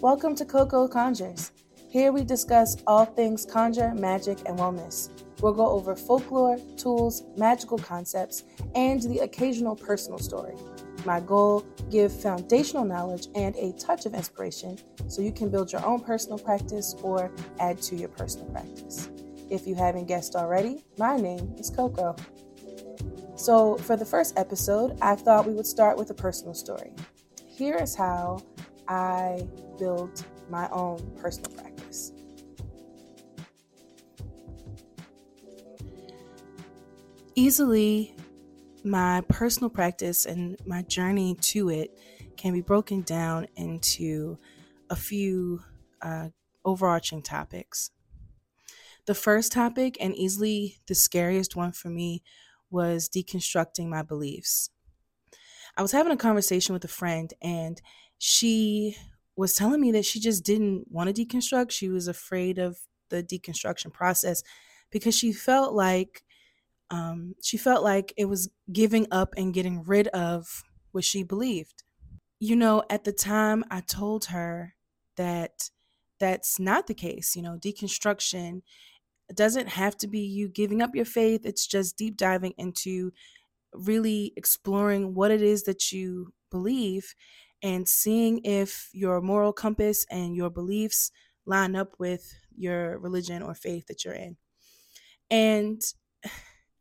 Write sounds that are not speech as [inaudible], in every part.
Welcome to Coco Conjures. Here we discuss all things conjure, magic, and wellness. We'll go over folklore, tools, magical concepts, and the occasional personal story. My goal give foundational knowledge and a touch of inspiration so you can build your own personal practice or add to your personal practice. If you haven't guessed already, my name is Coco. So, for the first episode, I thought we would start with a personal story. Here is how I build my own personal practice. Easily, my personal practice and my journey to it can be broken down into a few uh, overarching topics. The first topic, and easily the scariest one for me, was deconstructing my beliefs. I was having a conversation with a friend, and she was telling me that she just didn't want to deconstruct. She was afraid of the deconstruction process because she felt like um, she felt like it was giving up and getting rid of what she believed. You know, at the time, I told her that that's not the case. You know, deconstruction doesn't have to be you giving up your faith, it's just deep diving into really exploring what it is that you believe and seeing if your moral compass and your beliefs line up with your religion or faith that you're in. And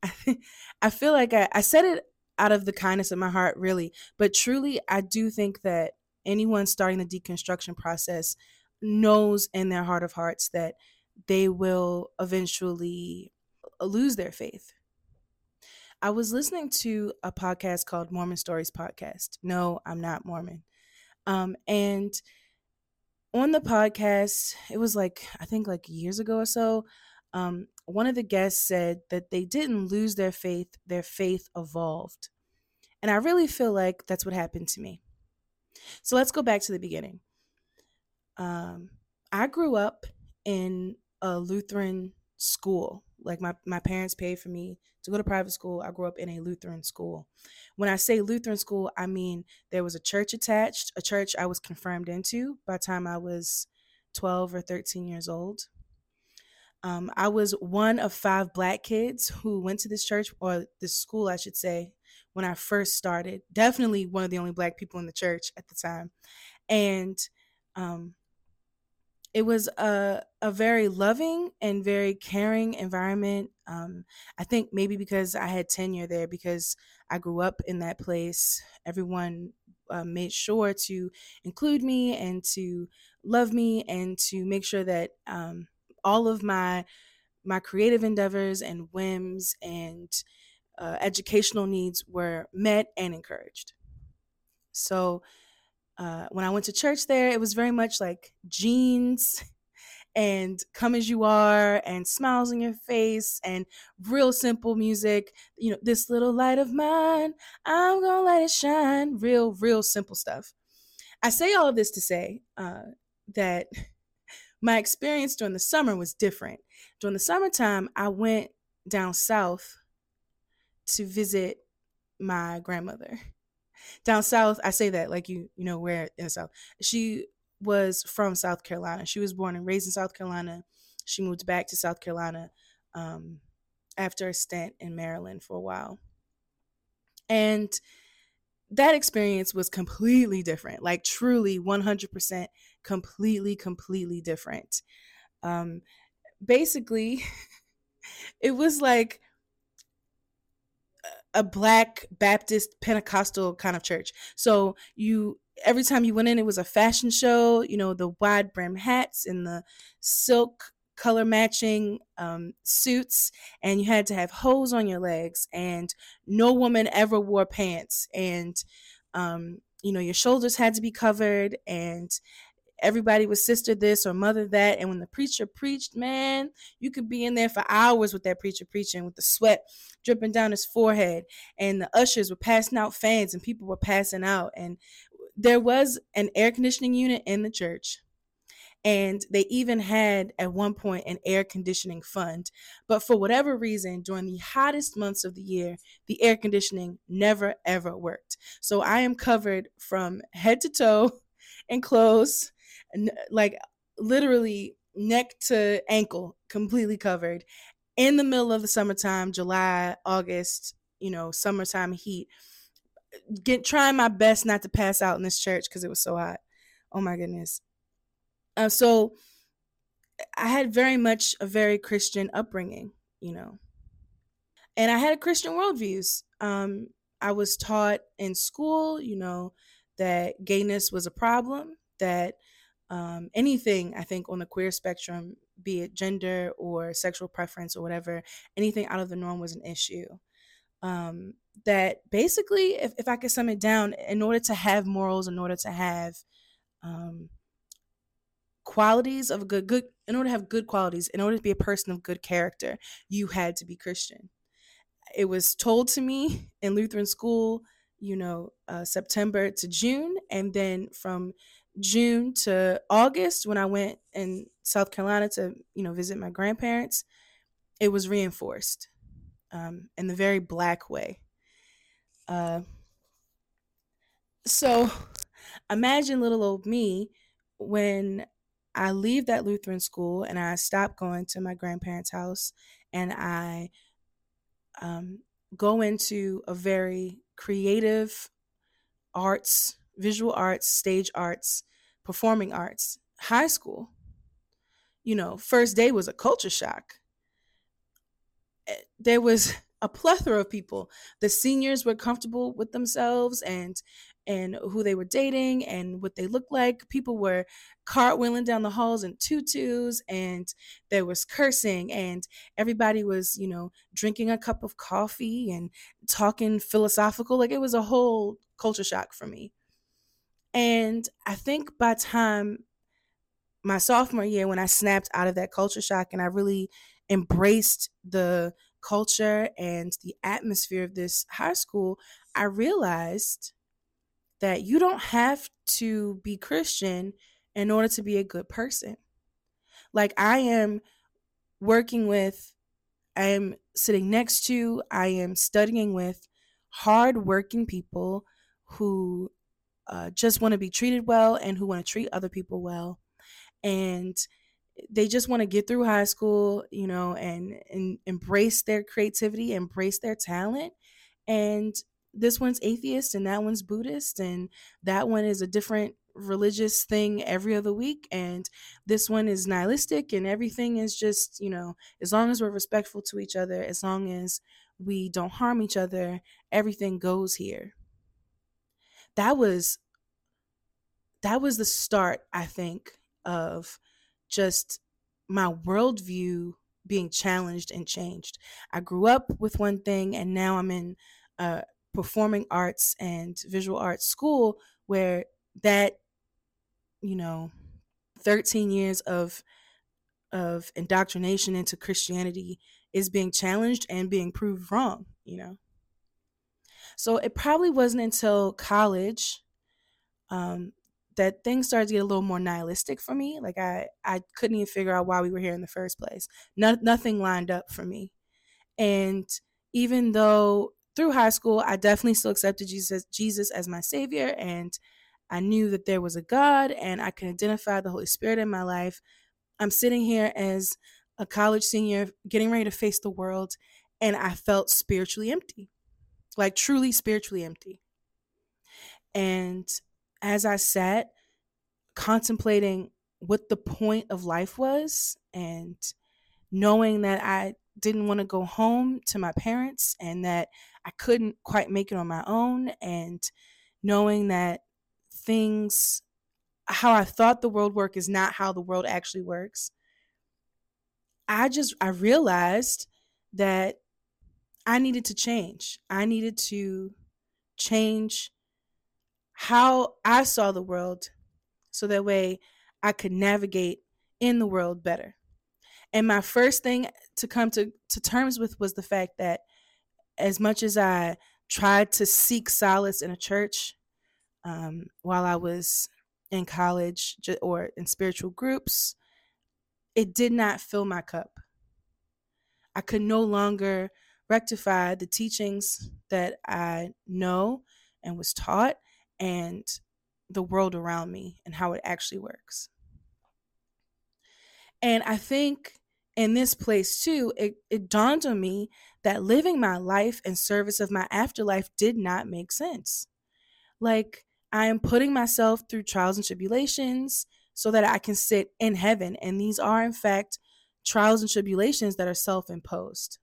[sighs] I, feel like I, I said it out of the kindness of my heart, really, but truly, I do think that anyone starting the deconstruction process knows in their heart of hearts that they will eventually lose their faith I was listening to a podcast called Mormon Stories Podcast. No, I'm not Mormon. Um, and on the podcast, it was like, I think like years ago or so, um, one of the guests said that they didn't lose their faith, their faith evolved. And I really feel like that's what happened to me. So let's go back to the beginning. Um, I grew up in a Lutheran school. Like my, my parents paid for me to go to private school. I grew up in a Lutheran school. When I say Lutheran school, I mean there was a church attached, a church I was confirmed into by the time I was 12 or 13 years old. Um, I was one of five black kids who went to this church, or this school, I should say, when I first started. Definitely one of the only black people in the church at the time. And um, it was a, a very loving and very caring environment. Um, I think maybe because I had tenure there, because I grew up in that place, everyone uh, made sure to include me and to love me and to make sure that um, all of my my creative endeavors and whims and uh, educational needs were met and encouraged. So uh, when I went to church there, it was very much like jeans and come as you are and smiles on your face and real simple music. You know, this little light of mine, I'm gonna let it shine. Real, real simple stuff. I say all of this to say uh, that [laughs] my experience during the summer was different. During the summertime, I went down south to visit my grandmother down south i say that like you you know where in the south. She was from south carolina. She was born and raised in south carolina. She moved back to south carolina um, after a stint in maryland for a while. And that experience was completely different like truly 100% completely completely different. Um, basically [laughs] it was like a black Baptist Pentecostal kind of church. So you every time you went in, it was a fashion show. You know, the wide brim hats and the silk color matching um, suits, and you had to have hose on your legs. And no woman ever wore pants. And um, you know, your shoulders had to be covered, and everybody was sister this or mother that. And when the preacher preached, man, you could be in there for hours with that preacher preaching with the sweat dripping down his forehead. And the ushers were passing out fans and people were passing out. And there was an air conditioning unit in the church. And they even had at one point an air conditioning fund. But for whatever reason, during the hottest months of the year, the air conditioning never ever worked. So I am covered from head to toe [laughs] in clothes like literally neck to ankle, completely covered in the middle of the summertime, July, August, you know, summertime heat. Get trying my best not to pass out in this church because it was so hot. Oh my goodness. Uh, so I had very much a very Christian upbringing, you know, and I had a Christian worldviews. Um, I was taught in school, you know, that gayness was a problem, that um, anything I think on the queer spectrum, be it gender or sexual preference or whatever, anything out of the norm was an issue. Um, that basically, if, if I could sum it down, in order to have morals, in order to have um, qualities of good, good, in order to have good qualities, in order to be a person of good character, you had to be Christian. It was told to me in Lutheran school, you know, uh, September to June, and then from June to August when I went in South Carolina to, you know, visit my grandparents, it was reinforced um, in the very black way. Uh, so imagine little old me when I leave that Lutheran school and I stop going to my grandparents' house and I um, go into a very creative arts visual arts, stage arts, performing arts, high school. You know, first day was a culture shock. Eh, there was [laughs] a plethora of people. The seniors were comfortable with themselves and and who they were dating and what they looked like. People were cartwheeling down the halls in tutus and there was cursing and everybody was, you know, drinking a cup of coffee and talking philosophical. Like it was a whole culture shock for me. And I think by time my sophomore year, when I snapped out of that culture shock and I really embraced the culture and the atmosphere of this high school, I realized that you don't have to be Christian in order to be a good person. Like I am working with, I am sitting next to, I am studying with hardworking people who uh, just want to be treated well and who want to treat other people well. And they just want to get through high school, you know, and, and embrace their creativity, embrace their talent. And this one's atheist and that one's Buddhist and that one is a different religious thing every other week and this one is nihilistic and everything is just, you know, as long as we're respectful to each other, as long as we don't harm each other, everything goes here that was that was the start, I think, of just my worldview being challenged and changed. I grew up with one thing, and now I'm in a performing arts and visual arts school where that, you know, 13 years of of indoctrination into Christianity is being challenged and being proved wrong, you know. So it probably wasn't until college um, that things started to get a little more nihilistic for me. Like I, I couldn't even figure out why we were here in the first place. No, nothing lined up for me. And even though through high school, I definitely still accepted Jesus, Jesus as my savior, and I knew that there was a God, and I can identify the Holy Spirit in my life. I'm sitting here as a college senior, getting ready to face the world, and I felt spiritually empty like truly spiritually empty. And as I sat contemplating what the point of life was and knowing that I didn't want to go home to my parents and that I couldn't quite make it on my own and knowing that things how I thought the world worked is not how the world actually works. I just I realized that I needed to change. I needed to change how I saw the world so that way I could navigate in the world better. And my first thing to come to, to terms with was the fact that as much as I tried to seek solace in a church um, while I was in college or in spiritual groups, it did not fill my cup. I could no longer rectify the teachings that I know and was taught and the world around me and how it actually works. And I think in this place too, it, it dawned on me that living my life in service of my afterlife did not make sense. Like, I am putting myself through trials and tribulations so that I can sit in heaven. And these are, in fact, trials and tribulations that are self imposed.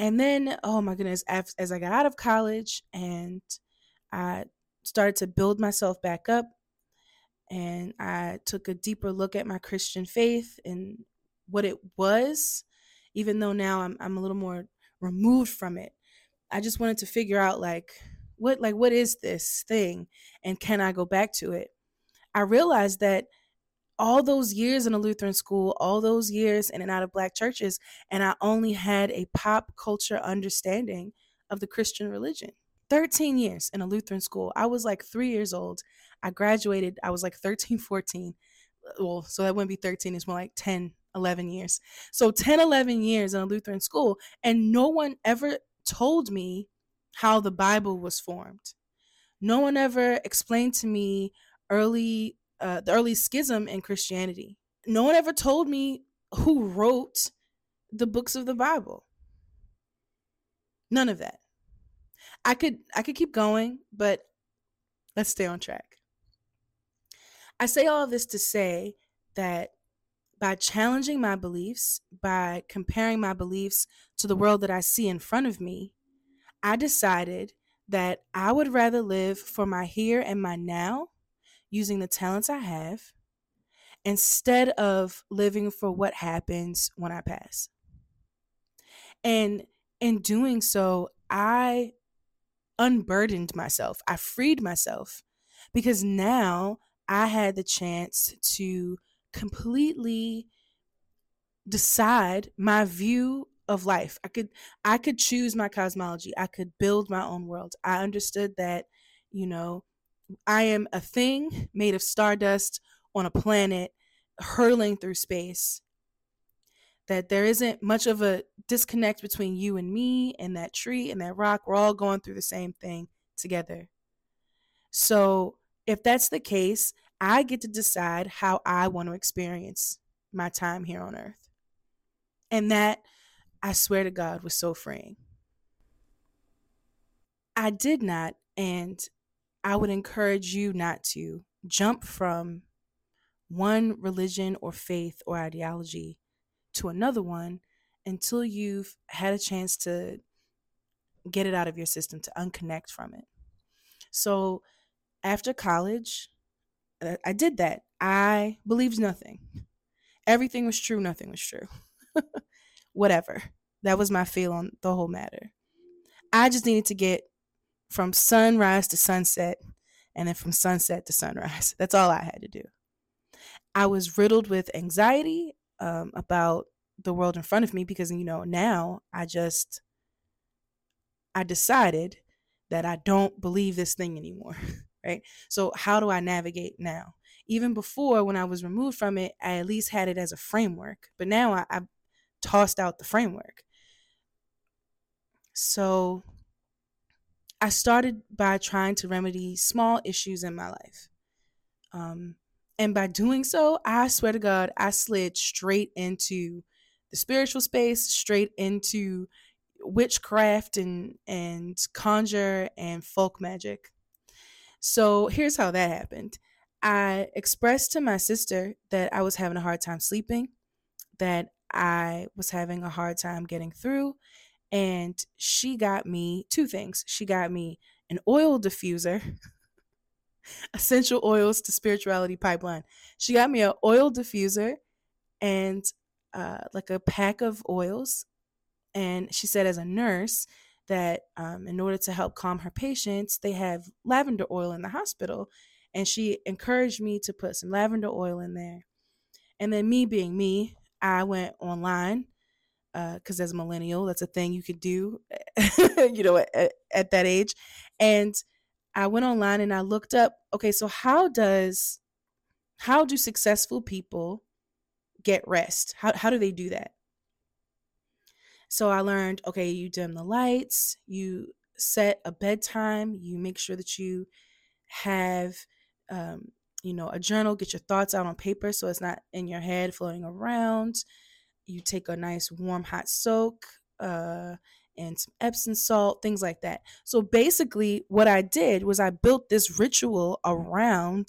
And then, oh my goodness, as, as I got out of college and I started to build myself back up, and I took a deeper look at my Christian faith and what it was, even though now I'm, I'm a little more removed from it. I just wanted to figure out like what like what is this thing and can I go back to it? I realized that all those years in a Lutheran school, all those years in and out of black churches, and I only had a pop culture understanding of the Christian religion. 13 years in a Lutheran school. I was like three years old. I graduated, I was like 13, [laughs] 14. Well, so that wouldn't be 13, it's more like 10, 11 years. So 10, 11 years in a Lutheran school, and no one ever told me how the Bible was formed. No one ever explained to me early uh, the early schism in Christianity. No one ever told me who wrote the books of the Bible. None of that. I could I could keep going, but let's stay on track. I say all this to say that by challenging my beliefs, by comparing my beliefs to the world that I see in front of me, I decided that I would rather live for my here and my now using the talents I have instead of living for what happens when I pass. And in doing so, I unburdened myself, I freed myself because now I had the chance to completely decide my view of life. I could I could choose my cosmology. I could build my own world. I understood that, you know, I am a thing made of stardust on a planet hurtling through space. That there isn't much of a disconnect between you and me and that tree and that rock. We're all going through the same thing together. So, if that's the case, I get to decide how I want to experience my time here on earth. And that, I swear to God, was so freeing. I did not, and I would encourage you not to jump from one religion or faith or ideology to another one until you've had a chance to get it out of your system, to unconnect from it. So after college, uh, I did that. I believed nothing. Everything was true, nothing was true. [laughs] Whatever. That was my feel on the whole matter. I just needed to get from sunrise to sunset and then from sunset to sunrise. [laughs] That's all I had to do. I was riddled with anxiety um, about the world in front of me because, you know, now I just, I decided that I don't believe this thing anymore, [laughs] right? So, how do I navigate now? Even before, when I was removed from it, I at least had it as a framework, but now I, I tossed out the framework. So, I started by trying to remedy small issues in my life. Um, and by doing so, I swear to God, I slid straight into the spiritual space, straight into witchcraft and and conjure and folk magic. So here's how that happened. I expressed to my sister that I was having a hard time sleeping, that I was having a hard time getting through, and she got me two things. She got me an oil diffuser, [laughs] essential oils to spirituality pipeline. She got me an oil diffuser and uh, like a pack of oils. And she said, as a nurse, that um, in order to help calm her patients, they have lavender oil in the hospital. And she encouraged me to put some lavender oil in there. And then, me being me, I went online because uh, as a millennial, that's a thing you could do, [laughs] you know, at, at that age. And I went online and I looked up, okay, so how does, how do successful people get rest? How, how do they do that? So I learned, okay, you dim the lights, you set a bedtime, you make sure that you have um, you know a journal get your thoughts out on paper so it's not in your head floating around you take a nice warm hot soak uh, and some epsom salt things like that so basically what i did was i built this ritual around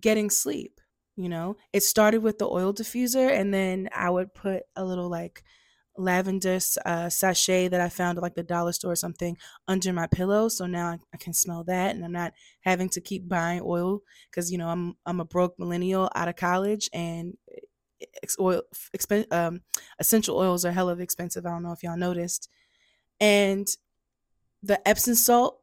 getting sleep you know it started with the oil diffuser and then i would put a little like lavender uh, sachet that I found at like the dollar store or something under my pillow. So now I, I can smell that, and I'm not having to keep buying oil because you know I'm I'm a broke millennial out of college, and oil expen- um, essential oils are hell hella expensive. I don't know if y'all noticed, and the Epsom salt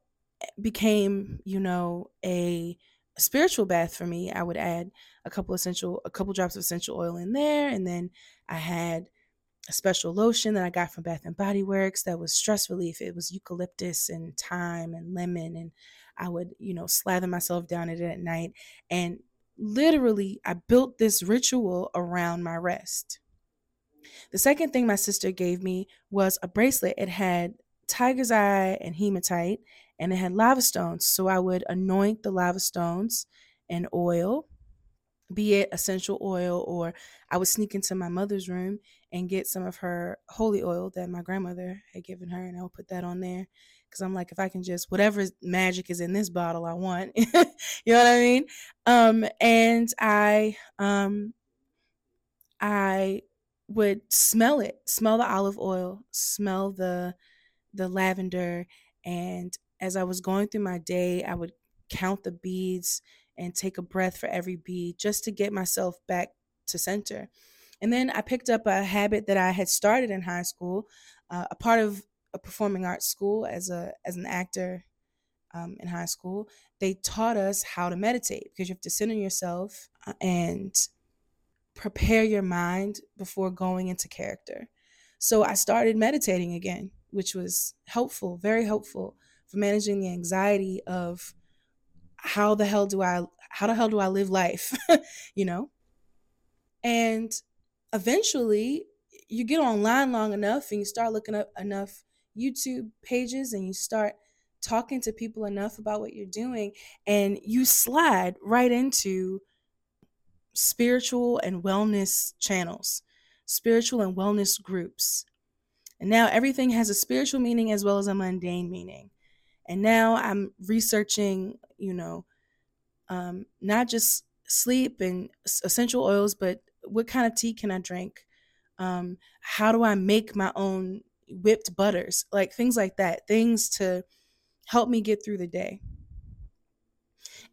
became you know a spiritual bath for me. I would add a couple essential a couple drops of essential oil in there, and then I had a special lotion that I got from Bath and Body Works that was stress relief. It was eucalyptus and thyme and lemon and I would, you know, slather myself down it at night and literally I built this ritual around my rest. The second thing my sister gave me was a bracelet. It had tiger's eye and hematite and it had lava stones. So I would anoint the lava stones in oil be it essential oil or I would sneak into my mother's room and get some of her holy oil that my grandmother had given her and I would put that on there because I'm like if I can just whatever magic is in this bottle I want [laughs] you know what I mean um and I um I would smell it smell the olive oil smell the the lavender and as I was going through my day I would count the beads and take a breath for every bead just to get myself back to center. And then I picked up a habit that I had started in high school, uh, a part of a performing arts school as a as an actor um, in high school. They taught us how to meditate because you have to center yourself uh, and prepare your mind before going into character. So I started meditating again, which was helpful, very helpful for managing the anxiety of how the hell do I how the hell do I live life? [laughs] you know? And eventually you get online long enough and you start looking up enough YouTube pages and you start talking to people enough about what you're doing and you slide right into spiritual and wellness channels, spiritual and wellness groups. And now everything has a spiritual meaning as well as a mundane meaning. And now I'm researching, you know, um, not just sleep and essential oils, but what kind of tea can I drink? Um, how do I make my own whipped butters? Like things like that, things to help me get through the day.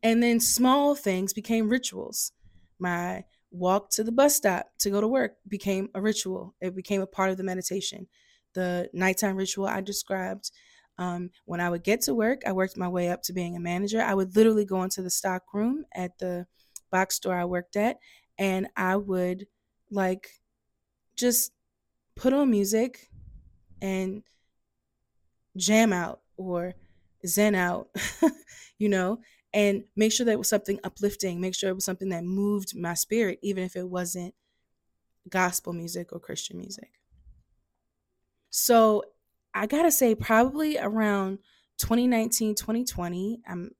And then small things became rituals. My walk to the bus stop to go to work became a ritual, it became a part of the meditation. The nighttime ritual I described um, when I would get to work, I worked my way up to being a manager. I would literally go into the stock room at the box store I worked at, and I would like just put on music and jam out or zen out, [laughs] you know, and make sure that it was something uplifting, make sure it was something that moved my spirit, even if it wasn't gospel music or Christian music. So I gotta say, probably around 2019, 2020, I'm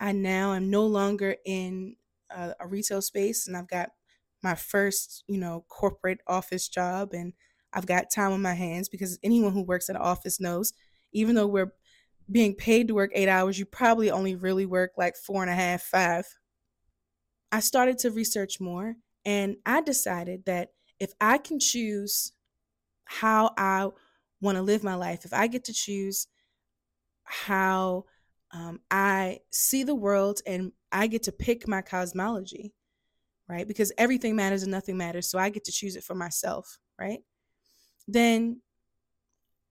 I now am no longer in a, a retail space, and I've got my first, you know, corporate office job, and I've got time on my hands because anyone who works in an office knows, even though we're being paid to work eight hours, you probably only really work like four and a half, five. I started to research more, and I decided that if I can choose how I want to live my life, if I get to choose how um, I see the world and I get to pick my cosmology, right? Because everything matters and nothing matters. So I get to choose it for myself, right? Then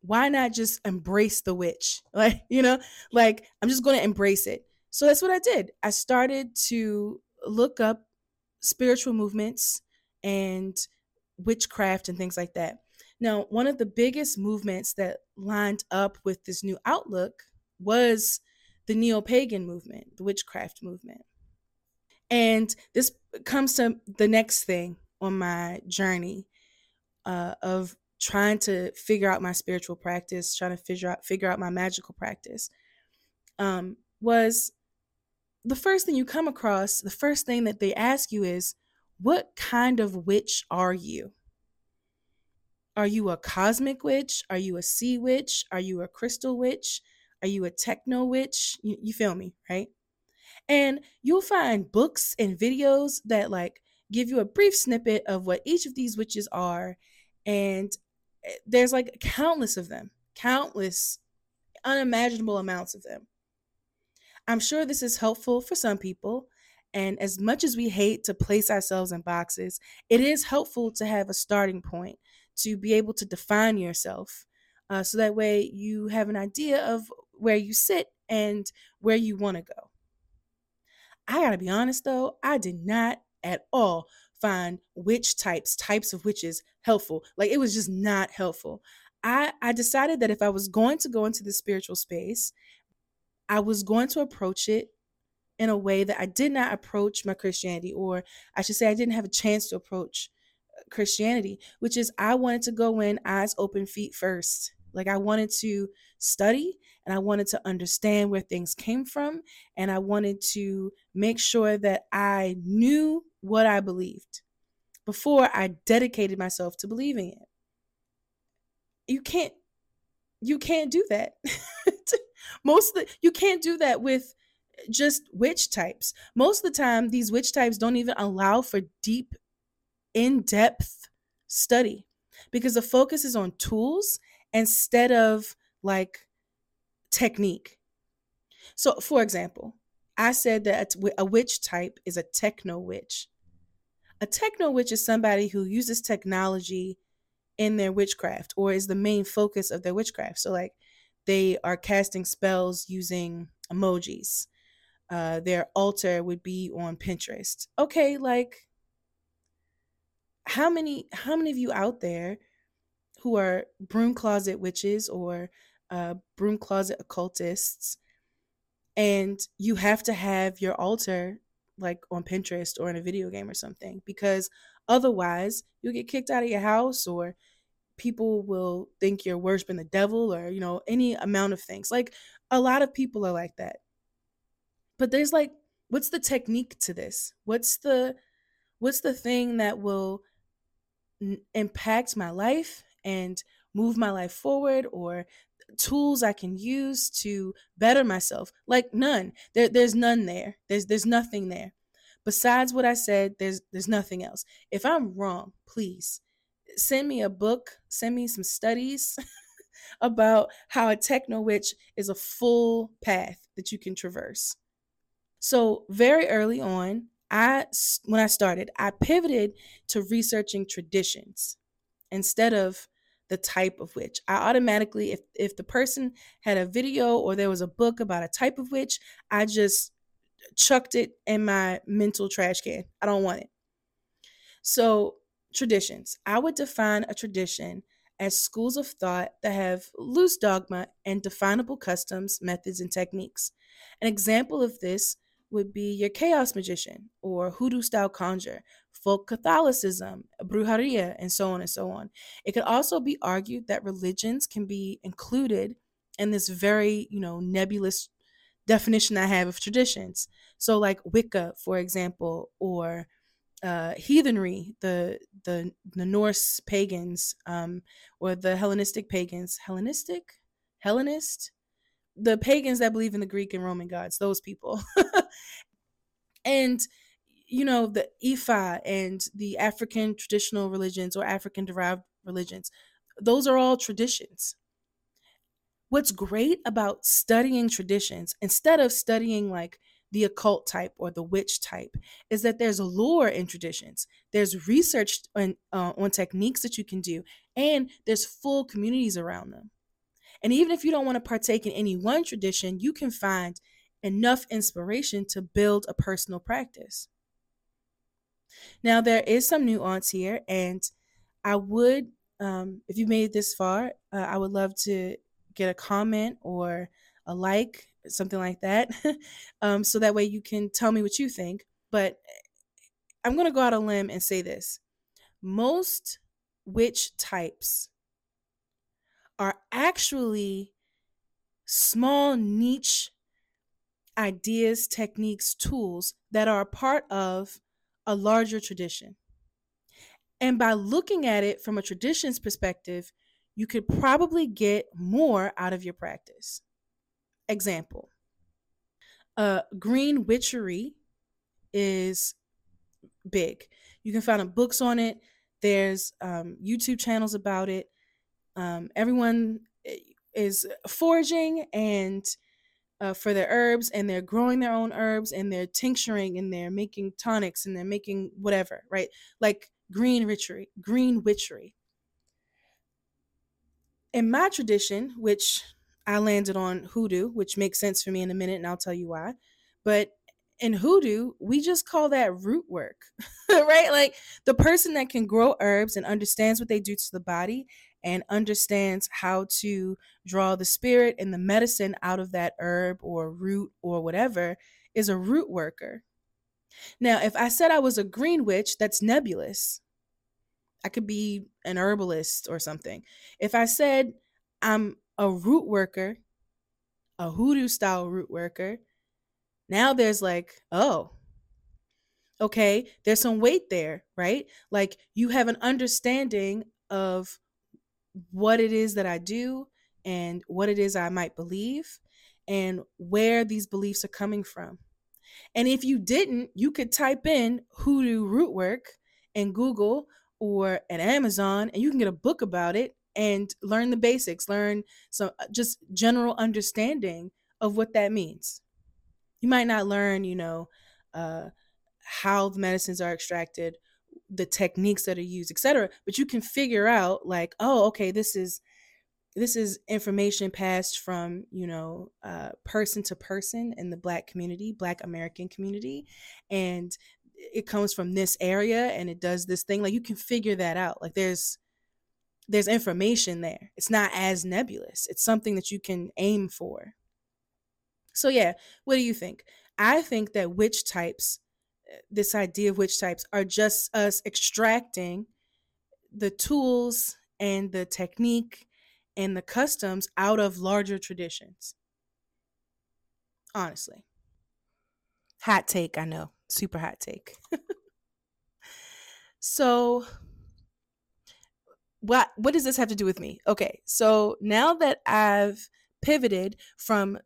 why not just embrace the witch? [laughs] Like, you know, like I'm just going to embrace it. So that's what I did. I started to look up spiritual movements and witchcraft and things like that. Now, one of the biggest movements that lined up with this new outlook was the neo pagan movement, the witchcraft movement. And this comes to the next thing on my journey uh, of trying to figure out my spiritual practice, trying to figure out figure out my magical practice, um, was the first thing you come across, the first thing that they ask you is, What kind of witch are you? Are you a cosmic witch? Are you a sea witch? Are you a crystal witch? Are you a techno witch? You, you feel me, right? And you'll find books and videos that like give you a brief snippet of what each of these witches are. And there's like countless of them, countless, unimaginable amounts of them. I'm sure this is helpful for some people. And as much as we hate to place ourselves in boxes, it is helpful to have a starting point to be able to define yourself. Uh, so that way you have an idea of where you sit and where you want to go. I gotta be honest though, I did not at all find witch types, types of witches helpful. Like it was just not helpful. I, I decided that if I was going to go into the spiritual space, I was going to approach it in a way that I did not approach my Christianity, or I should say, I didn't have a chance to approach uh, Christianity, which is I wanted to go in eyes open, feet first. Like I wanted to study and I wanted to understand where things came from. And I wanted to make sure that I knew what I believed before I dedicated myself to believing it. You can't you can't do that. [laughs] Most the, you can't do that with just witch types. Most of the time these witch types don't even allow for deep in-depth study because the focus is on tools instead of like technique. So, for example, I said that a witch type is a techno witch. A techno witch is somebody who uses technology in their witchcraft or is the main focus of their witchcraft. So, like, they are casting spells using emojis. Uh, their altar would be on Pinterest. Okay, like, how many how many of you out there who are broom closet witches or uh, broom closet occultists, and you have to have your altar like on Pinterest or in a video game or something because otherwise you'll get kicked out of your house or people will think you're worshiping the devil or you know any amount of things. Like a lot of people are like that. But there's like what's the technique to this? What's the what's the thing that will n- impact my life and move my life forward or tools I can use to better myself. Like none. There, there's none there. There's there's nothing there. Besides what I said, there's there's nothing else. If I'm wrong, please send me a book, send me some studies [laughs] about how a techno witch is a full path that you can traverse. So very early on, I when I started, I pivoted to researching traditions instead of the type of witch. I automatically, if if the person had a video or there was a book about a type of witch, I just chucked it in my mental trash can. I don't want it. So traditions. I would define a tradition as schools of thought that have loose dogma and definable customs, methods, and techniques. An example of this would be your chaos magician or hoodoo style conjure, folk Catholicism, brujeria, and so on and so on. It could also be argued that religions can be included in this very, you know, nebulous definition I have of traditions. So, like Wicca, for example, or uh, heathenry, the the the Norse pagans, um, or the Hellenistic pagans, Hellenistic, Hellenist, the pagans that believe in the Greek and Roman gods, those people, [laughs] and you know, the Ifa and the African traditional religions or African derived religions, those are all traditions. What's great about studying traditions, instead of studying like the occult type or the witch type, is that there's a lore in traditions. There's research on, uh, on techniques that you can do, and there's full communities around them. And even if you don't want to partake in any one tradition, you can find enough inspiration to build a personal practice. Now, there is some nuance here, and I would, um, if you made it this far, uh, I would love to get a comment or a like, something like that, [laughs] um, so that way you can tell me what you think. But I'm going to go out on a limb and say this most witch types are actually small niche ideas, techniques, tools that are part of a larger tradition. And by looking at it from a tradition's perspective, you could probably get more out of your practice. Example uh, Green Witchery is big. You can find books on it, there's um, YouTube channels about it. Um, everyone eh, is foraging and uh, for their herbs and they're growing their own herbs and they're tincturing and they're making tonics and they're making whatever, right? Like green witchery, green witchery. In my tradition, which I landed on hoodoo, which makes sense for me in a minute and I'll tell you why. But in hoodoo, we just call that root work, [laughs] right? Like the person that can grow herbs and understands what they do to the body and understands how to draw the spirit and the medicine out of that herb or root or whatever is a root worker. Now, if I said I was a green witch, that's nebulous. I could be an herbalist or something. If I said I'm a root worker, a hoodoo style root worker, now there's like, oh, okay, there's some weight there, right? Like you have an understanding of what it is that I do and what it is I might believe and where these beliefs are coming from. And if you didn't, you could type in hoodoo root work in Google or at Amazon and you can get a book about it and learn the basics, learn some uh, just general understanding of what that means. You might not learn, you know, uh, how the medicines are extracted the techniques that are used etc but you can figure out like oh okay this is this is information passed from you know uh, person to person in the black community black american community and it comes from this area and it does this thing. Like you can figure that out. Like there's there's information there. It's not as nebulous. It's something that you can aim for. So yeah what do you think? I think that witch types this idea of witch types are just us extracting the tools and the technique and the customs out of larger traditions. Honestly. Hot take, I know. Super hot take. [laughs] so what what does this have to do with me? Okay, so now that I've pivoted from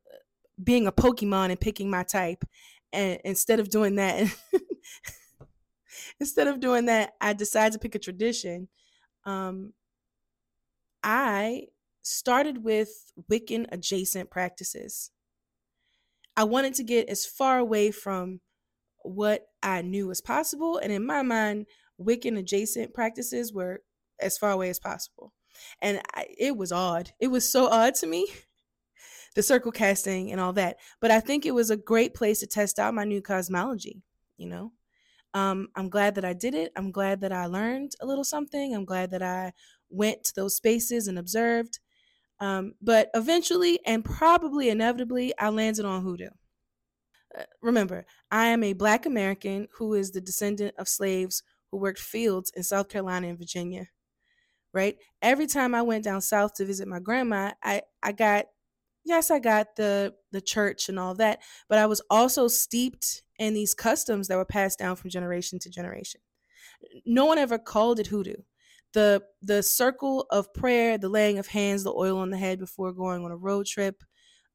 being a Pokemon and picking my type and instead of doing that [laughs] instead of doing that i decided to pick a tradition. Um, i started with wiccan adjacent practices. I wanted to get as far away from what i knew was possible and in my mind wiccan adjacent practices were as far away as possible. And I, it was odd. It was so odd to me [laughs] the circle casting and all that. But I think it was a great place to test out my new cosmology, you know. Um, I'm glad that I did it. I'm glad that I learned a little something. I'm glad that I went to those spaces and observed. Um, but eventually and probably inevitably, I landed on hoodoo. Uh, remember, I am a Black American who is the descendant of slaves who worked fields in South Carolina and Virginia. Right? Every time I went down south to visit my grandma, I, I got yes, I got the the church and all that, but I was also steeped in these customs that were passed down from generation to generation. No one ever called it hoodoo. The the circle of prayer, the laying of hands, the oil on the head before going on a road trip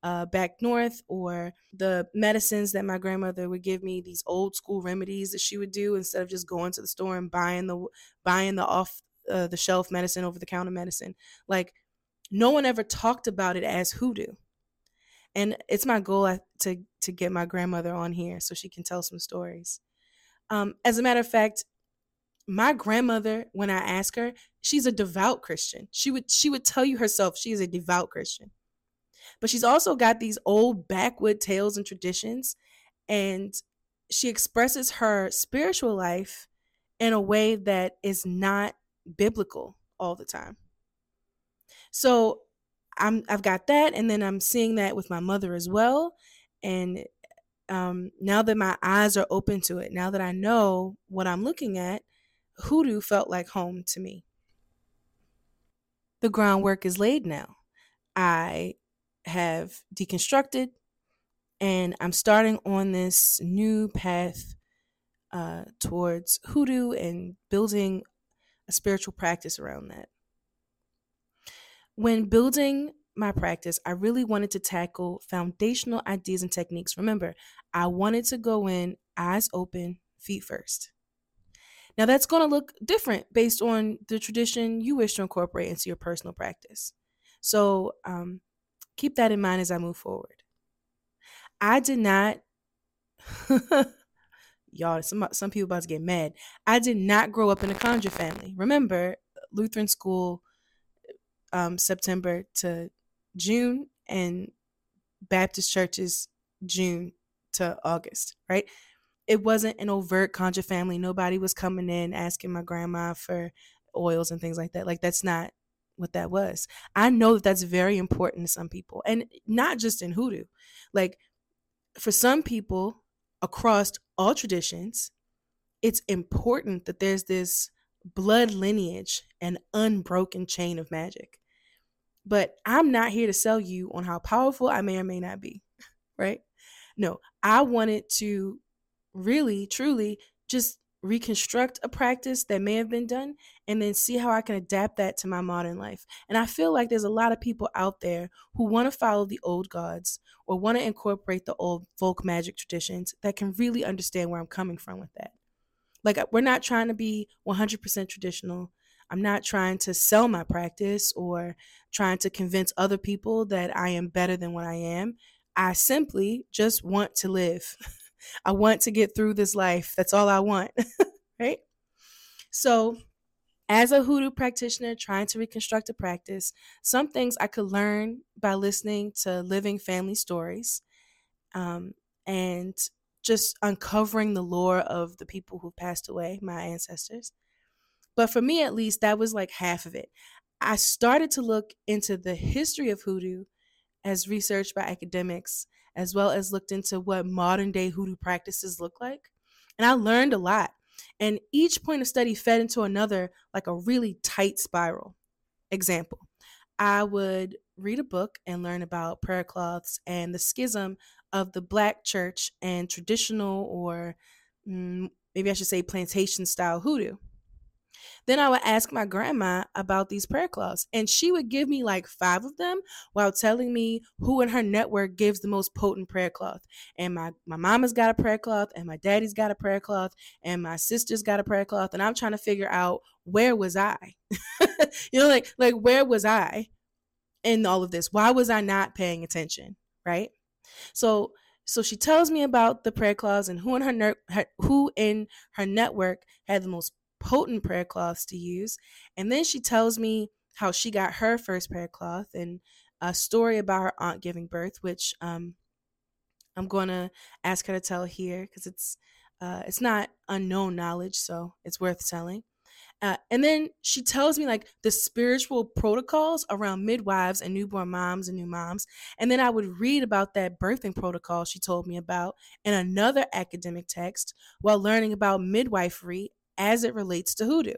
uh, back north, or the medicines that my grandmother would give me, these old school remedies that she would do instead of just going to the store and buying the buying the off uh, the shelf medicine, over the counter medicine. Like no one ever talked about it as hoodoo and it's my goal to to get my grandmother on here so she can tell some stories. Um, as a matter of fact, my grandmother, when I ask her, she's a devout Christian. She would she would tell you herself she is a devout Christian, but she's also got these old backwood tales and traditions, and she expresses her spiritual life in a way that is not biblical all the time. So I'm I've got that, and then I'm seeing that with my mother as well. And um, now that my eyes are open to it, now that I know what I'm looking at, hoodoo felt like home to me. The groundwork is laid now. I have deconstructed And I'm starting on this new path uh, towards hoodoo and building a spiritual practice around that. When building my practice, I really wanted to tackle foundational ideas and techniques. Remember, I wanted to go in eyes open, feet first. Now, that's going to look different based on the tradition you wish to incorporate into your personal practice. So, um, keep that in mind as I move forward. I did not, [laughs] y'all, some, some people about to get mad. I did not grow up in a conjure family. Remember, Lutheran school, um, September to June, and Baptist churches, June to August, right? It wasn't an overt conjure family. Nobody was coming in asking my grandma for oils and things like that. Like, that's not what that was. I know that that's very important to some people, and not just in hoodoo. Like, for some people across all traditions, it's important that there's this blood lineage and unbroken chain of magic. But I'm not here to sell you on how powerful I may or may not be, right? No, I wanted to really, truly just reconstruct a practice that may have been done and then see how I can adapt that to my modern life. And I feel like there's a lot of people out there who want to follow the old gods or want to incorporate the old folk magic traditions that can really understand where I'm coming from with that. Like, we're not trying to be 100% traditional. I'm not trying to sell my practice or trying to convince other people that I am better than what I am. I simply just want to live. [laughs] I want to get through this life. That's all I want. [laughs] right? So, as a hoodoo practitioner trying to reconstruct a practice, some things I could learn by listening to living family stories um, and just uncovering the lore of the people who passed away, my ancestors. But for me, at least, that was like half of it. I started to look into the history of hoodoo as researched by academics, as well as looked into what modern day hoodoo practices look like. And I learned a lot. And each point of study fed into another like a really tight spiral. Example I would read a book and learn about prayer cloths and the schism of the black church and traditional, or mm, maybe I should say plantation style hoodoo. Then I would ask my grandma about these prayer cloths, and she would give me like five of them while telling me who in her network gives the most potent prayer cloth. And my, my mama's got a prayer cloth, and my daddy's got a prayer cloth, and my sister's got a prayer cloth. And I'm trying to figure out where was I? [laughs] you know, like like where was I in all of this? Why was I not paying attention? Right? So so she tells me about the prayer cloths and who in her, ner- her, who in her network had the most potent prayer cloths to use. And then she tells me how she got her first prayer cloth and a story about her aunt giving birth, which um, I'm going to ask her to tell here because it's uh, it's not unknown knowledge, so it's worth telling. Uh, and then she tells me like the spiritual protocols around midwives and newborn moms and new moms. And then I would read about that birthing protocol she told me about in another academic text while learning about midwifery as it relates to hoodoo.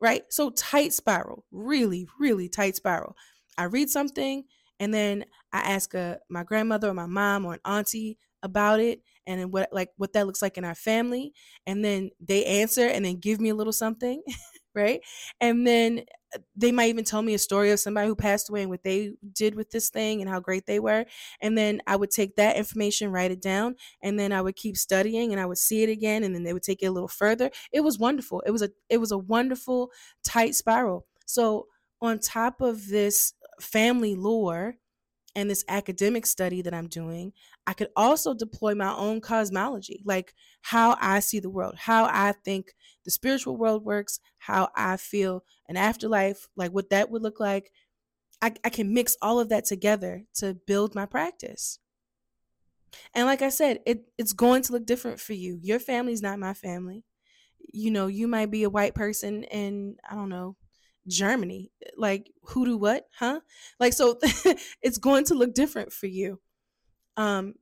Right? So tight spiral, really, really tight spiral. I read something and then I ask a, uh, my grandmother or my mom or an auntie about it and what like what that looks like in our family and then they answer and then give me a little something [laughs] right and then uh, they might even tell me a story of somebody who passed away and what they did with this thing and how great they were. And then I would take that information, write it down, and then I would keep studying and I would see it again and then they would take it a little further. It was wonderful. It was a it was a wonderful tight spiral. So on top of this family lore and this academic study that I'm doing, I could also deploy my own cosmology, like how I see the world, how I think the spiritual world works, how I feel an afterlife, like what that would look like. I, I can mix all of that together to build my practice. And like I said, it, it's going to look different for you. Your family's not my family. You know, you might be a white person in, I don't know, Germany. Like, who do what? Huh? Like, so [laughs] it's going to look different for you. Um,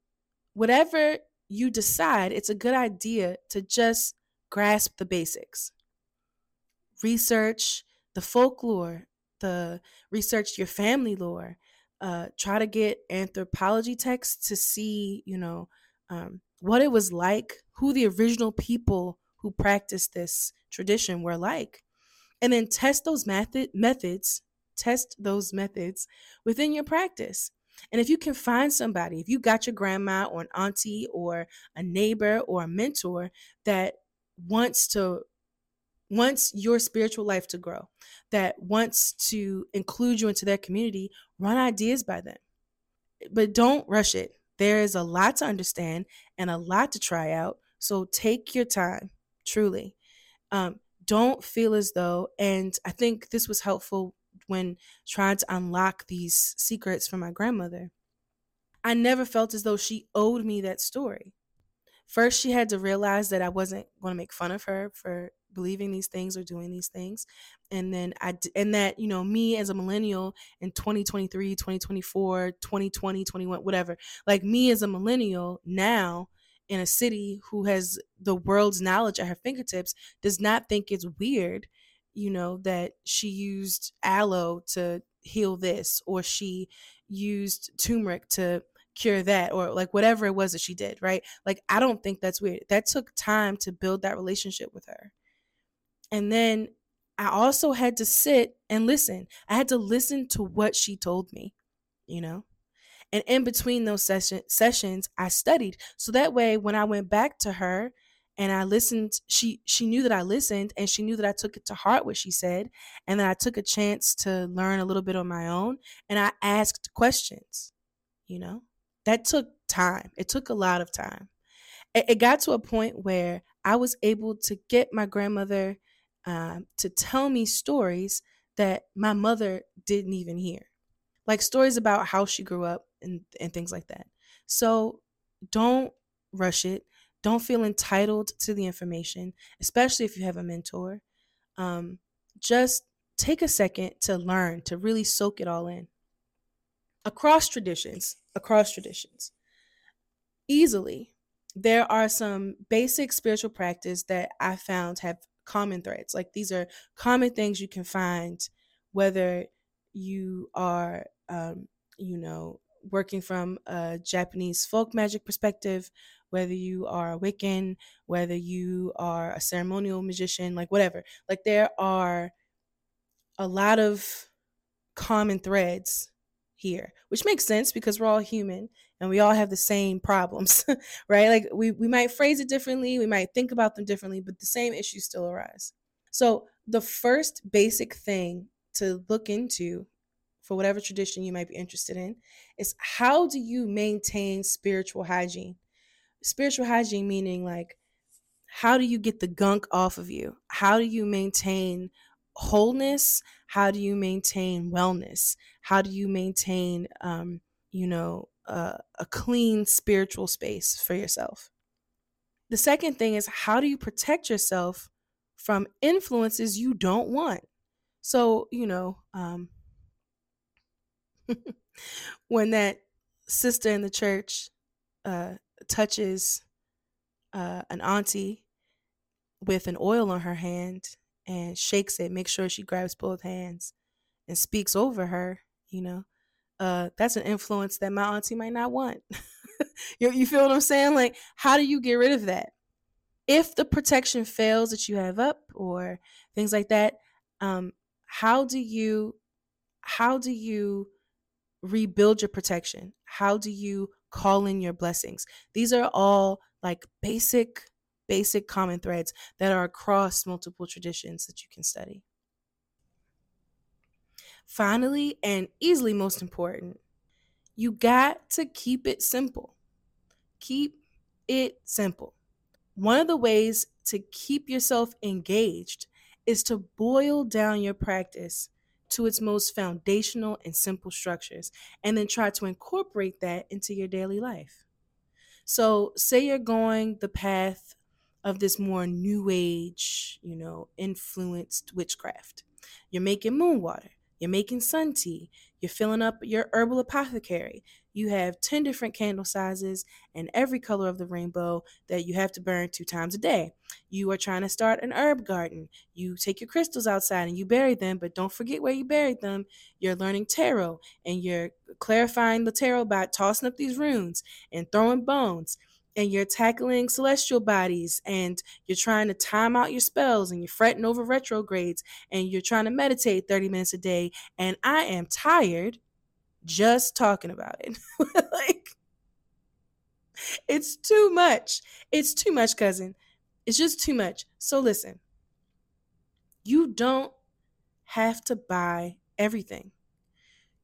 whatever you decide, it's a good idea to just grasp the basics. Research the folklore, the research your family lore, uh, try to get anthropology texts to see, you know, um, what it was like, who the original people who practiced this tradition were like, and then test those method methods, test those methods within your practice. And if you can find somebody, if you got your grandma or an auntie or a neighbor or a mentor that wants to wants your spiritual life to grow, that wants to include you into their community, run ideas by them. But don't rush it. There is a lot to understand and a lot to try out. So take your time, truly. Um, don't feel as though, and I think this was helpful when trying to unlock these secrets from my grandmother. I never felt as though she owed me that story. First, she had to realize that I wasn't going to make fun of her for believing these things or doing these things and then i and that you know me as a millennial in 2023 2024 2020 21 whatever like me as a millennial now in a city who has the world's knowledge at her fingertips does not think it's weird you know that she used aloe to heal this or she used turmeric to cure that or like whatever it was that she did right like i don't think that's weird that took time to build that relationship with her and then I also had to sit and listen. I had to listen to what she told me, you know? And in between those session, sessions, I studied. So that way when I went back to her and I listened, she she knew that I listened and she knew that I took it to heart what she said and that I took a chance to learn a little bit on my own and I asked questions, you know? That took time. It took a lot of time. It, it got to a point where I was able to get my grandmother um, to tell me stories that my mother didn't even hear, like stories about how she grew up and, and things like that. So don't rush it. Don't feel entitled to the information, especially if you have a mentor. Um, just take a second to learn, to really soak it all in. Across traditions, across traditions, easily, there are some basic spiritual practice that I found have common threads. Like these are common things you can find whether you are, um, you know, working from a Japanese folk magic perspective, whether you are a Wiccan, whether you are a ceremonial magician, like whatever. Like there are a lot of common threads here, which makes sense because we're all human and we all have the same problems, [laughs] right? Like we, we might phrase it differently, we might think about them differently, but the same issues still arise. So, the first basic thing to look into for whatever tradition you might be interested in is how do you maintain spiritual hygiene? Spiritual hygiene meaning like, how do you get the gunk off of you? How do you maintain wholeness? How do you maintain wellness? How do you maintain, um, you know, a, a clean spiritual space for yourself. The second thing is how do you protect yourself from influences you don't want? So, you know, um, [laughs] when that sister in the church uh, touches uh, an auntie with an oil on her hand and shakes it, make sure she grabs both hands and speaks over her, you know, uh, that's an influence that my auntie might not want. [laughs] you, you feel what I'm saying? Like, how do you get rid of that? If the protection fails that you have up or things like that, um, how do you how do you rebuild your protection? How do you call in your blessings? These are all like basic basic common threads that are across multiple traditions that you can study. Finally, and easily most important, you got to keep it simple. Keep it simple. One of the ways to keep yourself engaged is to boil down your practice to its most foundational and simple structures and then try to incorporate that into your daily life. So, say you're going the path of this more new age, you know, influenced witchcraft. You're making moon water You're making sun tea. You're filling up your herbal apothecary. You have 10 different candle sizes and every color of the rainbow that you have to burn two times a day. You are trying to start an herb garden. You take your crystals outside and you bury them, but don't forget where you buried them. You're learning tarot and you're clarifying the tarot by tossing up these runes and throwing bones and you're tackling celestial bodies and you're trying to time out your spells and you're fretting over retrogrades and you're trying to meditate 30 minutes a day and I am tired just talking about it. [laughs] like it's too much. It's too much, cousin. It's just too much. So listen. You don't have to buy everything.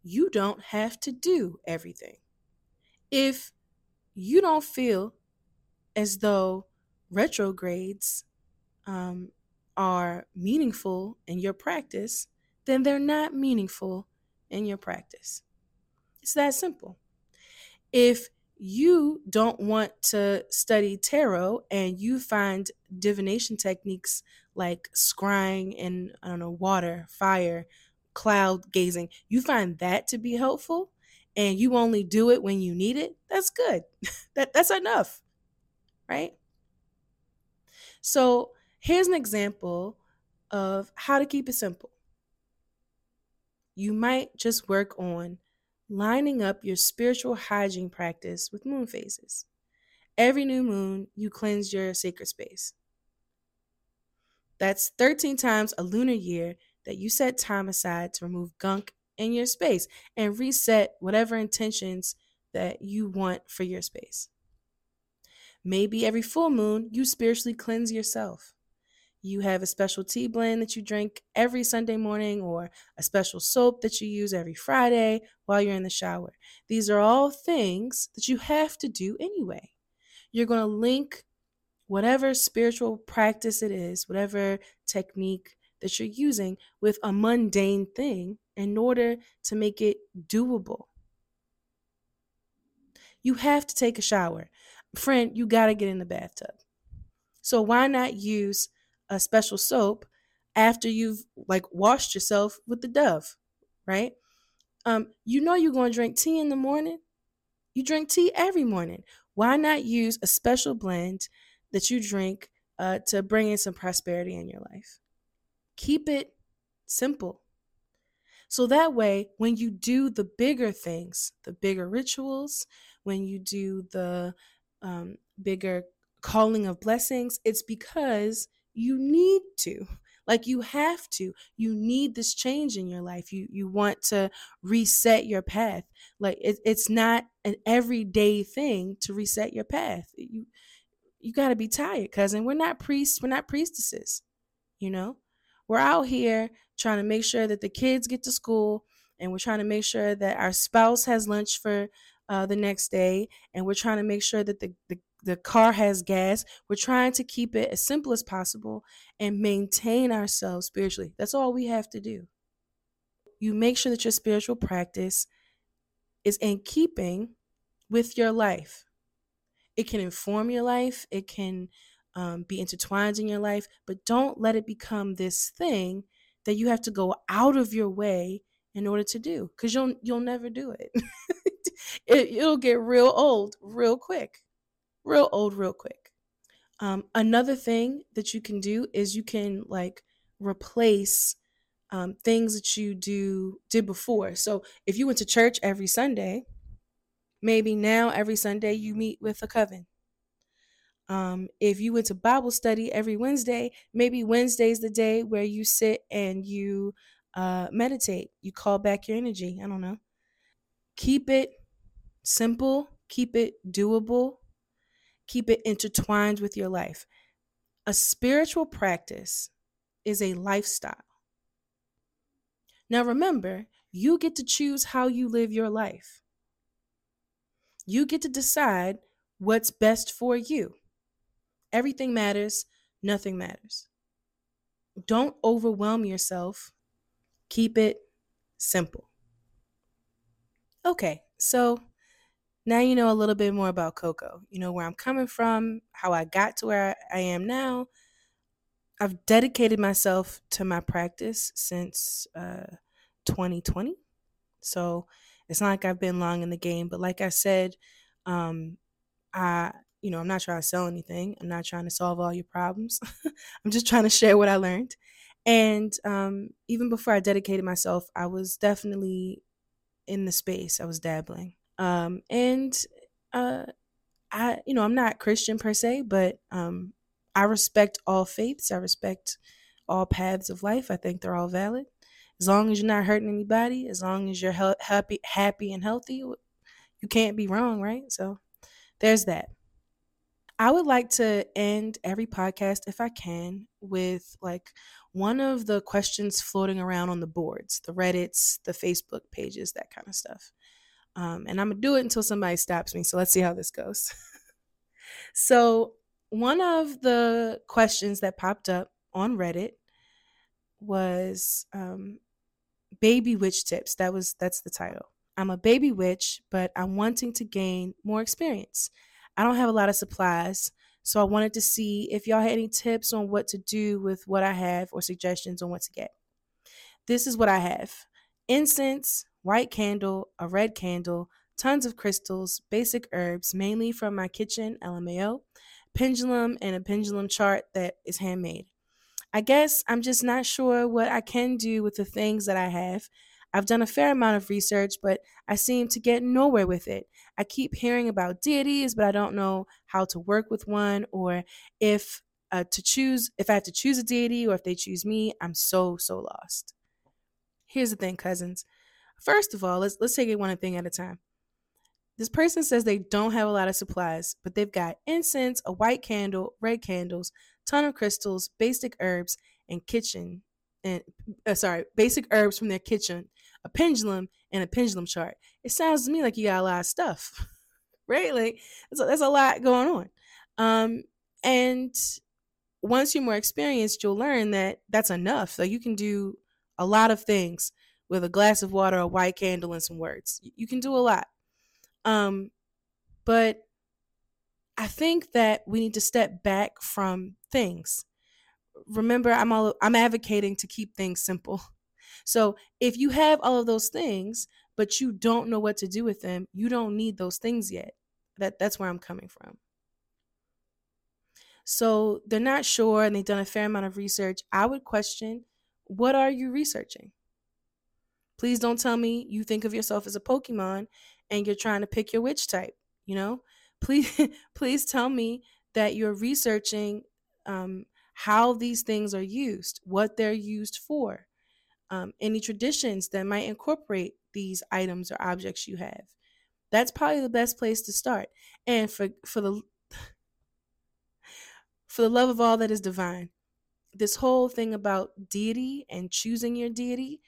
You don't have to do everything. If you don't feel as though retrogrades um, are meaningful in your practice, then they're not meaningful in your practice. It's that simple. If you don't want to study tarot and you find divination techniques like scrying in, I don't know, water, fire, cloud gazing, you find that to be helpful and you only do it when you need it, that's good. [laughs] that, that's enough right? So here's an example of how to keep it simple. You might just work on lining up your spiritual hygiene practice with moon phases. Every new moon, you cleanse your sacred space. That's 13 times a lunar year that you set time aside to remove gunk in your space and reset whatever intentions that you want for your space. Maybe every full moon, you spiritually cleanse yourself. You have a special tea blend that you drink every Sunday morning, or a special soap that you use every Friday while you're in the shower. These are all things that you have to do anyway. You're going to link whatever spiritual practice it is, whatever technique that you're using, with a mundane thing in order to make it doable. You have to take a shower friend, you got to get in the bathtub. So why not use a special soap after you've like washed yourself with the Dove, right? Um, you know you're going to drink tea in the morning. You drink tea every morning. Why not use a special blend that you drink uh, to bring in some prosperity in your life? Keep it simple. So that way, when you do the bigger things, the bigger rituals, when you do the um, bigger calling of blessings, it's because you need to. [laughs] Like you have to. You need this change in your life. You you want to reset your path. Like it, it's not an everyday thing to reset your path. You you got to be tired cousin. We're not priests. We're not priestesses you know? We're out here trying to make sure that the kids get to school and we're trying to make sure that our spouse has lunch for uh, the next day, and we're trying to make sure that the, the the car has gas. We're trying to keep it as simple as possible and maintain ourselves spiritually. That's all we have to do. You make sure that your spiritual practice is in keeping with your life. It can inform your life, it can um, be intertwined in your life, but don't let it become this thing that you have to go out of your way in order to do because you'll you'll never do it. [laughs] it, it'll get real old real quick, real old real quick. Um, another thing that you can do is you can like replace um, things that you do did before. So if you went to church every Sunday, maybe now every Sunday you meet with a coven. Um, if you went to Bible study every Wednesday, maybe Wednesday's the day where you sit and you uh, meditate. You call back your energy. I don't know. Keep it simple, keep it doable, keep it intertwined with your life. A spiritual practice is a lifestyle. Now remember, you get to choose how you live your life. You get to decide what's best for you. Everything matters, nothing matters. Don't overwhelm yourself. Keep it simple. Okay, so now you know a little bit more about CoCo. You know where I'm coming from, how I got to where I am now. I've dedicated myself to my practice since uh, 2020. So it's not like I've been long in the game, but like I said, um, I you know, I'm not trying to sell anything. I'm not trying to solve all your problems. [laughs] I'm just trying to share what I learned. And um, even before I dedicated myself, I was definitely in the space. I was dabbling. Um, and uh, I, you know, I'm not Christian per se, but um, I respect all faiths. I respect all paths of life. I think they're all valid. As long as you're not hurting anybody, as long as you're he- happy, happy and healthy, you can't be wrong, right? So there's that. I would like to end every podcast, if I can, with like one of the questions floating around on the boards, the Reddits, the Facebook pages, that kind of stuff. Um, and I'm gonna do it until somebody stops me. So let's see how this goes. [laughs] so, one of the questions that popped up on Reddit was um, baby witch tips. That was that's the title. I'm a baby witch, but I'm wanting to gain more experience. I don't have a lot of supplies, so I wanted to see if y'all had any tips on what to do with what I have or suggestions on what to get. This is what I have incense, white candle, a red candle, tons of crystals, basic herbs, mainly from my kitchen, LMAO, pendulum, and a pendulum chart that is handmade. I guess I'm just not sure what I can do with the things that I have. I've done a fair amount of research, but I seem to get nowhere with it. I keep hearing about deities, but I don't know how to work with one or if uh, to choose, if I have to choose a deity or if they choose me. I'm so, so lost. Here's the thing, cousins. First of all, let's let's take it one thing at a time. This person says they don't have a lot of supplies, but they've got incense, a white candle, red candles, ton of crystals, basic herbs, and kitchen and uh, sorry, basic herbs from their kitchen a pendulum and a pendulum chart. It sounds to me like you got a lot of stuff, [laughs] right? Like a, there's a lot going on. Um, and once you're more experienced, you'll learn that that's enough. So you can do a lot of things with a glass of water, a white candle, and some words. You can do a lot. Um, but I think that we need to step back from things. Remember, I'm all I'm advocating to keep things simple. [laughs] So if you have all of those things, but you don't know what to do with them, you don't need those things yet. That that's where I'm coming from. So they're not sure and they've done a fair amount of research. I would question, what are you researching? Please don't tell me you think of yourself as a Pokemon and you're trying to pick your witch type, you know? [laughs] Please please tell me that you're researching um, how these things are used, what they're used for um, any traditions that might incorporate these items or objects you have. That's probably the best place to start. And for for the [sighs] for the love of all that is divine, this whole thing about deity and choosing your deity,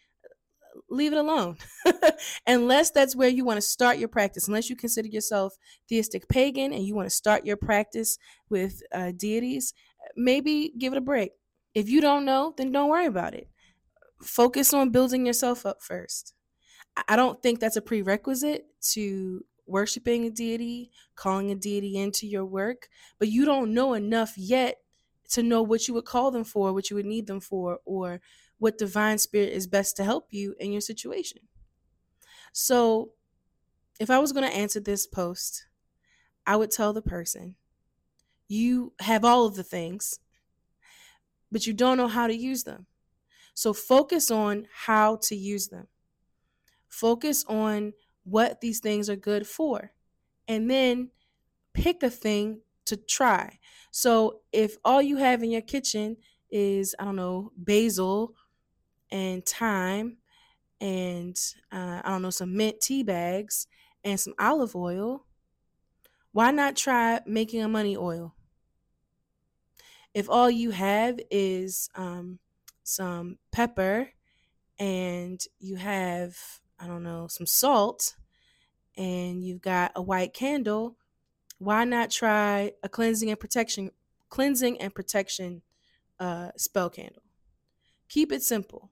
leave it alone. [laughs] unless that's where you want to start your practice, unless you consider yourself theistic pagan and you want to start your practice with uh, deities, maybe give it a break. If you don't know, then don't worry about it focus on building yourself up first. I don't think that's a prerequisite to worshiping a deity, calling a deity into your work, but you don't know enough yet to know what you would call them for, what you would need them for, or what divine spirit is best to help you in your situation. So, if I was going to answer this post, I would tell the person, you have all of the things, but you don't know how to use them. So focus on how to use them. Focus on what these things are good for. And then pick a thing to try. So if all you have in your kitchen is, I don't know, basil and thyme and uh, I don't know, some mint tea bags and some olive oil, why not try making a money oil? If all you have is um, some pepper and you have, I don't know, some salt and you've got a white candle, why not try a cleansing and protection cleansing and protection uh, spell candle? Keep it simple.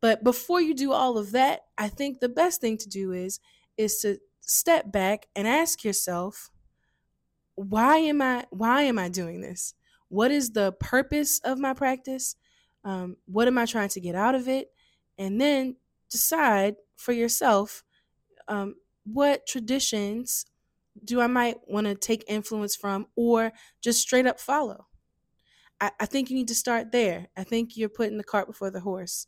But before you do all of that, I think the best thing to do is is to step back and ask yourself, why am I why am I doing this? What is the purpose of my practice? Um, what am I trying to get out of it? And then decide for yourself um, what traditions do I might want to take influence from or just straight up follow. I, I, think you need to start there. I think you're putting the cart before the horse.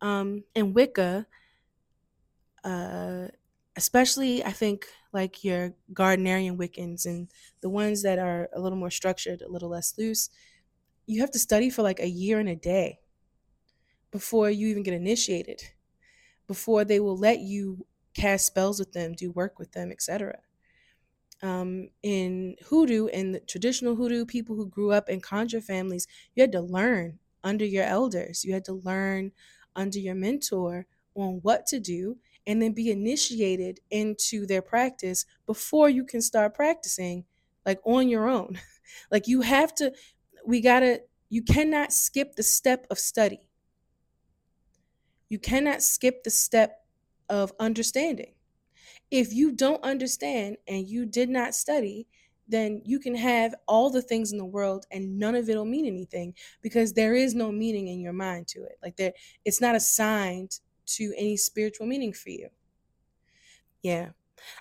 Um, in Wicca, uh, especially I think like your Gardnerian Wiccans and the ones that are a little more structured, a little less loose, you have to study for like a year and a day before you even get initiated, before they will let you cast spells with them, do work with them, etc. Um, in hoodoo in the traditional hoodoo, people who grew up in conjure families, you had to learn under your elders. You had to learn under your mentor on what to do and then be initiated into their practice before you can start practicing like on your own. [laughs] like you have to we got to you cannot skip the step of study. You cannot skip the step of understanding. If you don't understand and you did not study, then you can have all the things in the world and none of it will mean anything because there is no meaning in your mind to it. Like there it's not assigned to any spiritual meaning for you. Yeah.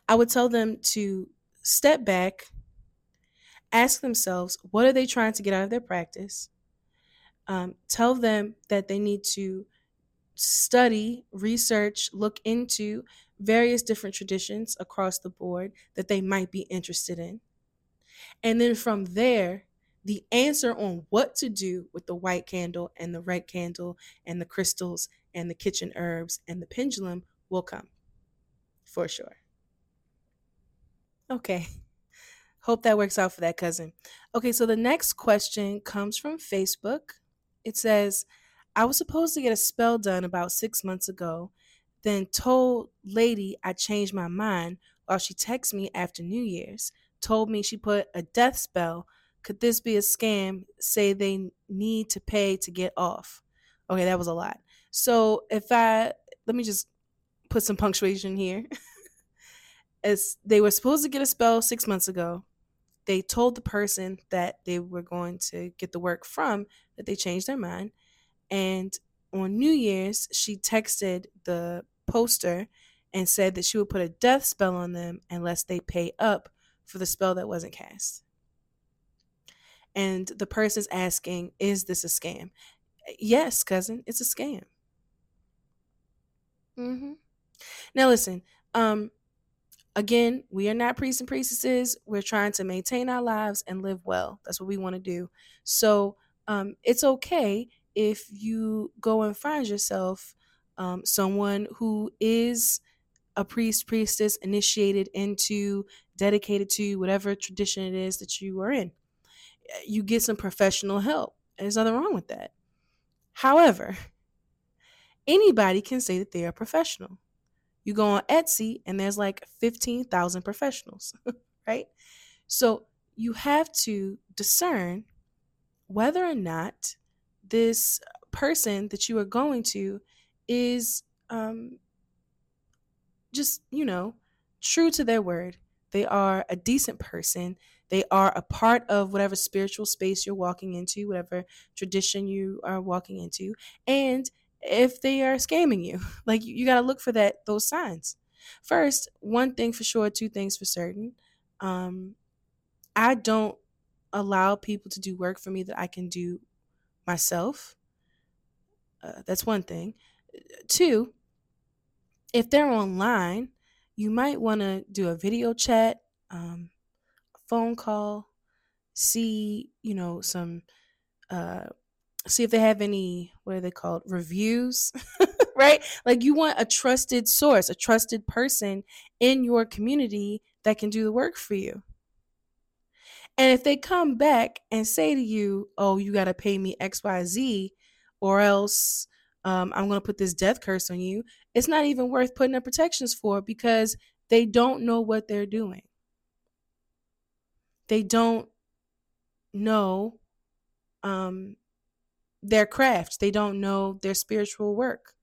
I would tell them to step back, ask themselves, what are they trying to get out of their practice? Um, tell them that they need to study, research, look into various different traditions across the board that they might be interested in. And then from there, the answer on what to do with the white candle and the red candle and the crystals and the kitchen herbs and the pendulum will come for sure. Okay. [laughs] Hope that works out for that cousin. Okay, so the next question comes from Facebook. It says, I was supposed to get a spell done about six months ago, then told lady I changed my mind while she texted me after New Year's, told me she put a death spell. Could this be a scam? Say they need to pay to get off. Okay, that was a lot. So if I let me just put some punctuation here. [laughs] As they were supposed to get a spell six months ago, they told the person that they were going to get the work from that they changed their mind. And on New Year's, she texted the poster and said that she would put a death spell on them unless they pay up for the spell that wasn't cast. And the person's asking, Is this a scam? Yes, cousin, it's a scam. Mm-hmm. Now, listen, um, again, we are not priests and priestesses. We're trying to maintain our lives and live well. That's what we want to do. So, um, it's okay if you go and find yourself um, someone who is a priest, priestess, initiated into, dedicated to whatever tradition it is that you are in. You get some professional help. There's nothing wrong with that. However, anybody can say that they are professional. You go on Etsy and there's like 15,000 professionals, [laughs] right? So you have to discern whether or not this person that you are going to is um, just, you know, true to their word. They are a decent person. They are a part of whatever spiritual space you're walking into, whatever tradition you are walking into. And if they are scamming you. [laughs] Like you, you got to look for that those signs. First, one thing for sure, two things for certain. Um, I don't allow people to do work for me that I can do myself. Uh, that's one thing. Two, if they're online, you might want to do a video chat, um, phone call, see, you know, some uh, see if they have any what are they called reviews [laughs] right? Like you want a trusted source a trusted person in your community that can do the work for you. And if they come back and say to you oh you got to pay me xyz or else um, i'm going to put this death curse on you it's not even worth putting up protections for because they don't know what they're doing they don't know um, their craft, they don't know their spiritual work.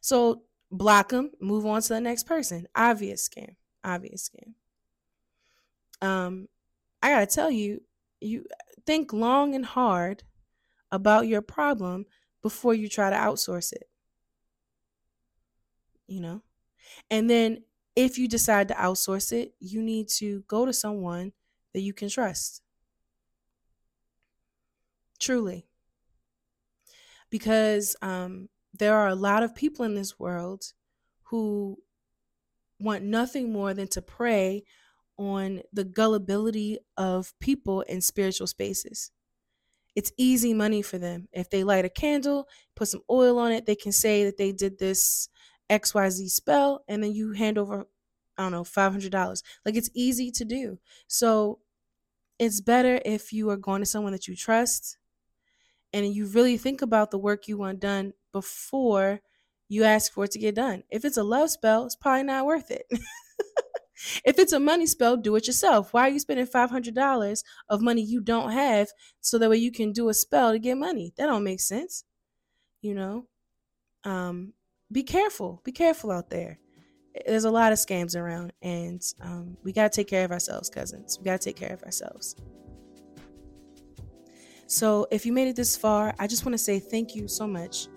So block them, move on to the next person. Obvious scam. Obvious scam. Um, I gotta tell you, you think long and hard about your problem before you try to outsource it. You know? And then if you decide to outsource it, you need to go to someone that you can trust. Truly. Because um, there are a lot of people in this world who want nothing more than to prey on the gullibility of people in spiritual spaces. It's easy money for them. If they light a candle, put some oil on it, they can say that they did this XYZ spell, and then you hand over, I don't know, $500. Like it's easy to do. So it's better if you are going to someone that you trust and you really think about the work you want done before you ask for it to get done. If it's a love spell, it's probably not worth it. [laughs] if it's a money spell, do it yourself. Why are you spending $500 of money you don't have so that way you can do a spell to get money? That don't make sense. You know? Um, be careful. Be careful out there. There's a lot of scams around, and um, we got to take care of ourselves, cousins. We got to take care of ourselves. So, if you made it this far, I just want to say thank you so much.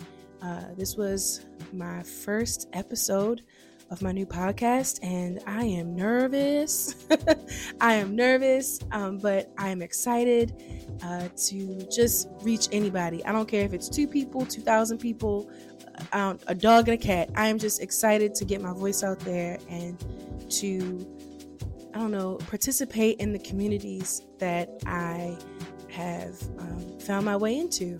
Uh, this was my first episode of my new podcast, and I am nervous. [laughs] I am nervous, um, but I am excited uh, to just reach anybody. I don't care if it's two people, 2,000 people, um, a dog and a cat. I am just excited to get my voice out there and to, I don't know, participate in the communities that I have um, found my way into.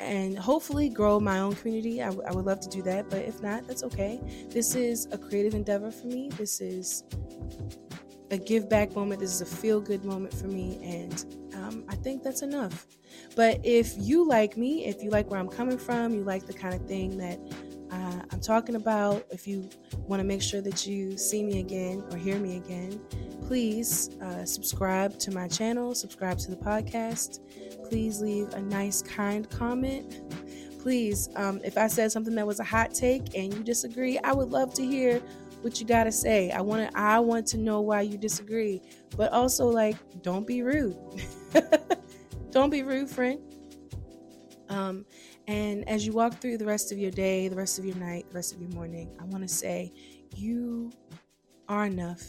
And hopefully grow my own community. I, w- I would love to do that, but if not, that's okay. This is a creative endeavor for me. This is a give back moment. This is a feel good moment for me. And um, I think that's enough. But if you like me, if you like where I'm coming from, you like the kind of thing that uh, I'm talking about, if you want to make sure that you see me again or hear me again, please uh, subscribe to my channel, subscribe to the podcast. Please leave a nice, kind comment. Please, um, if I said something that was a hot take and you disagree, I would love to hear what you got to say. I want to I want to know why you disagree. But also like don't be rude. [laughs] don't be rude, friend. Um and as you walk through the rest of your day, the rest of your night, the rest of your morning, I want to say you are enough.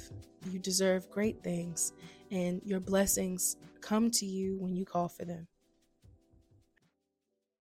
You deserve great things and your blessings come to you when you call for them.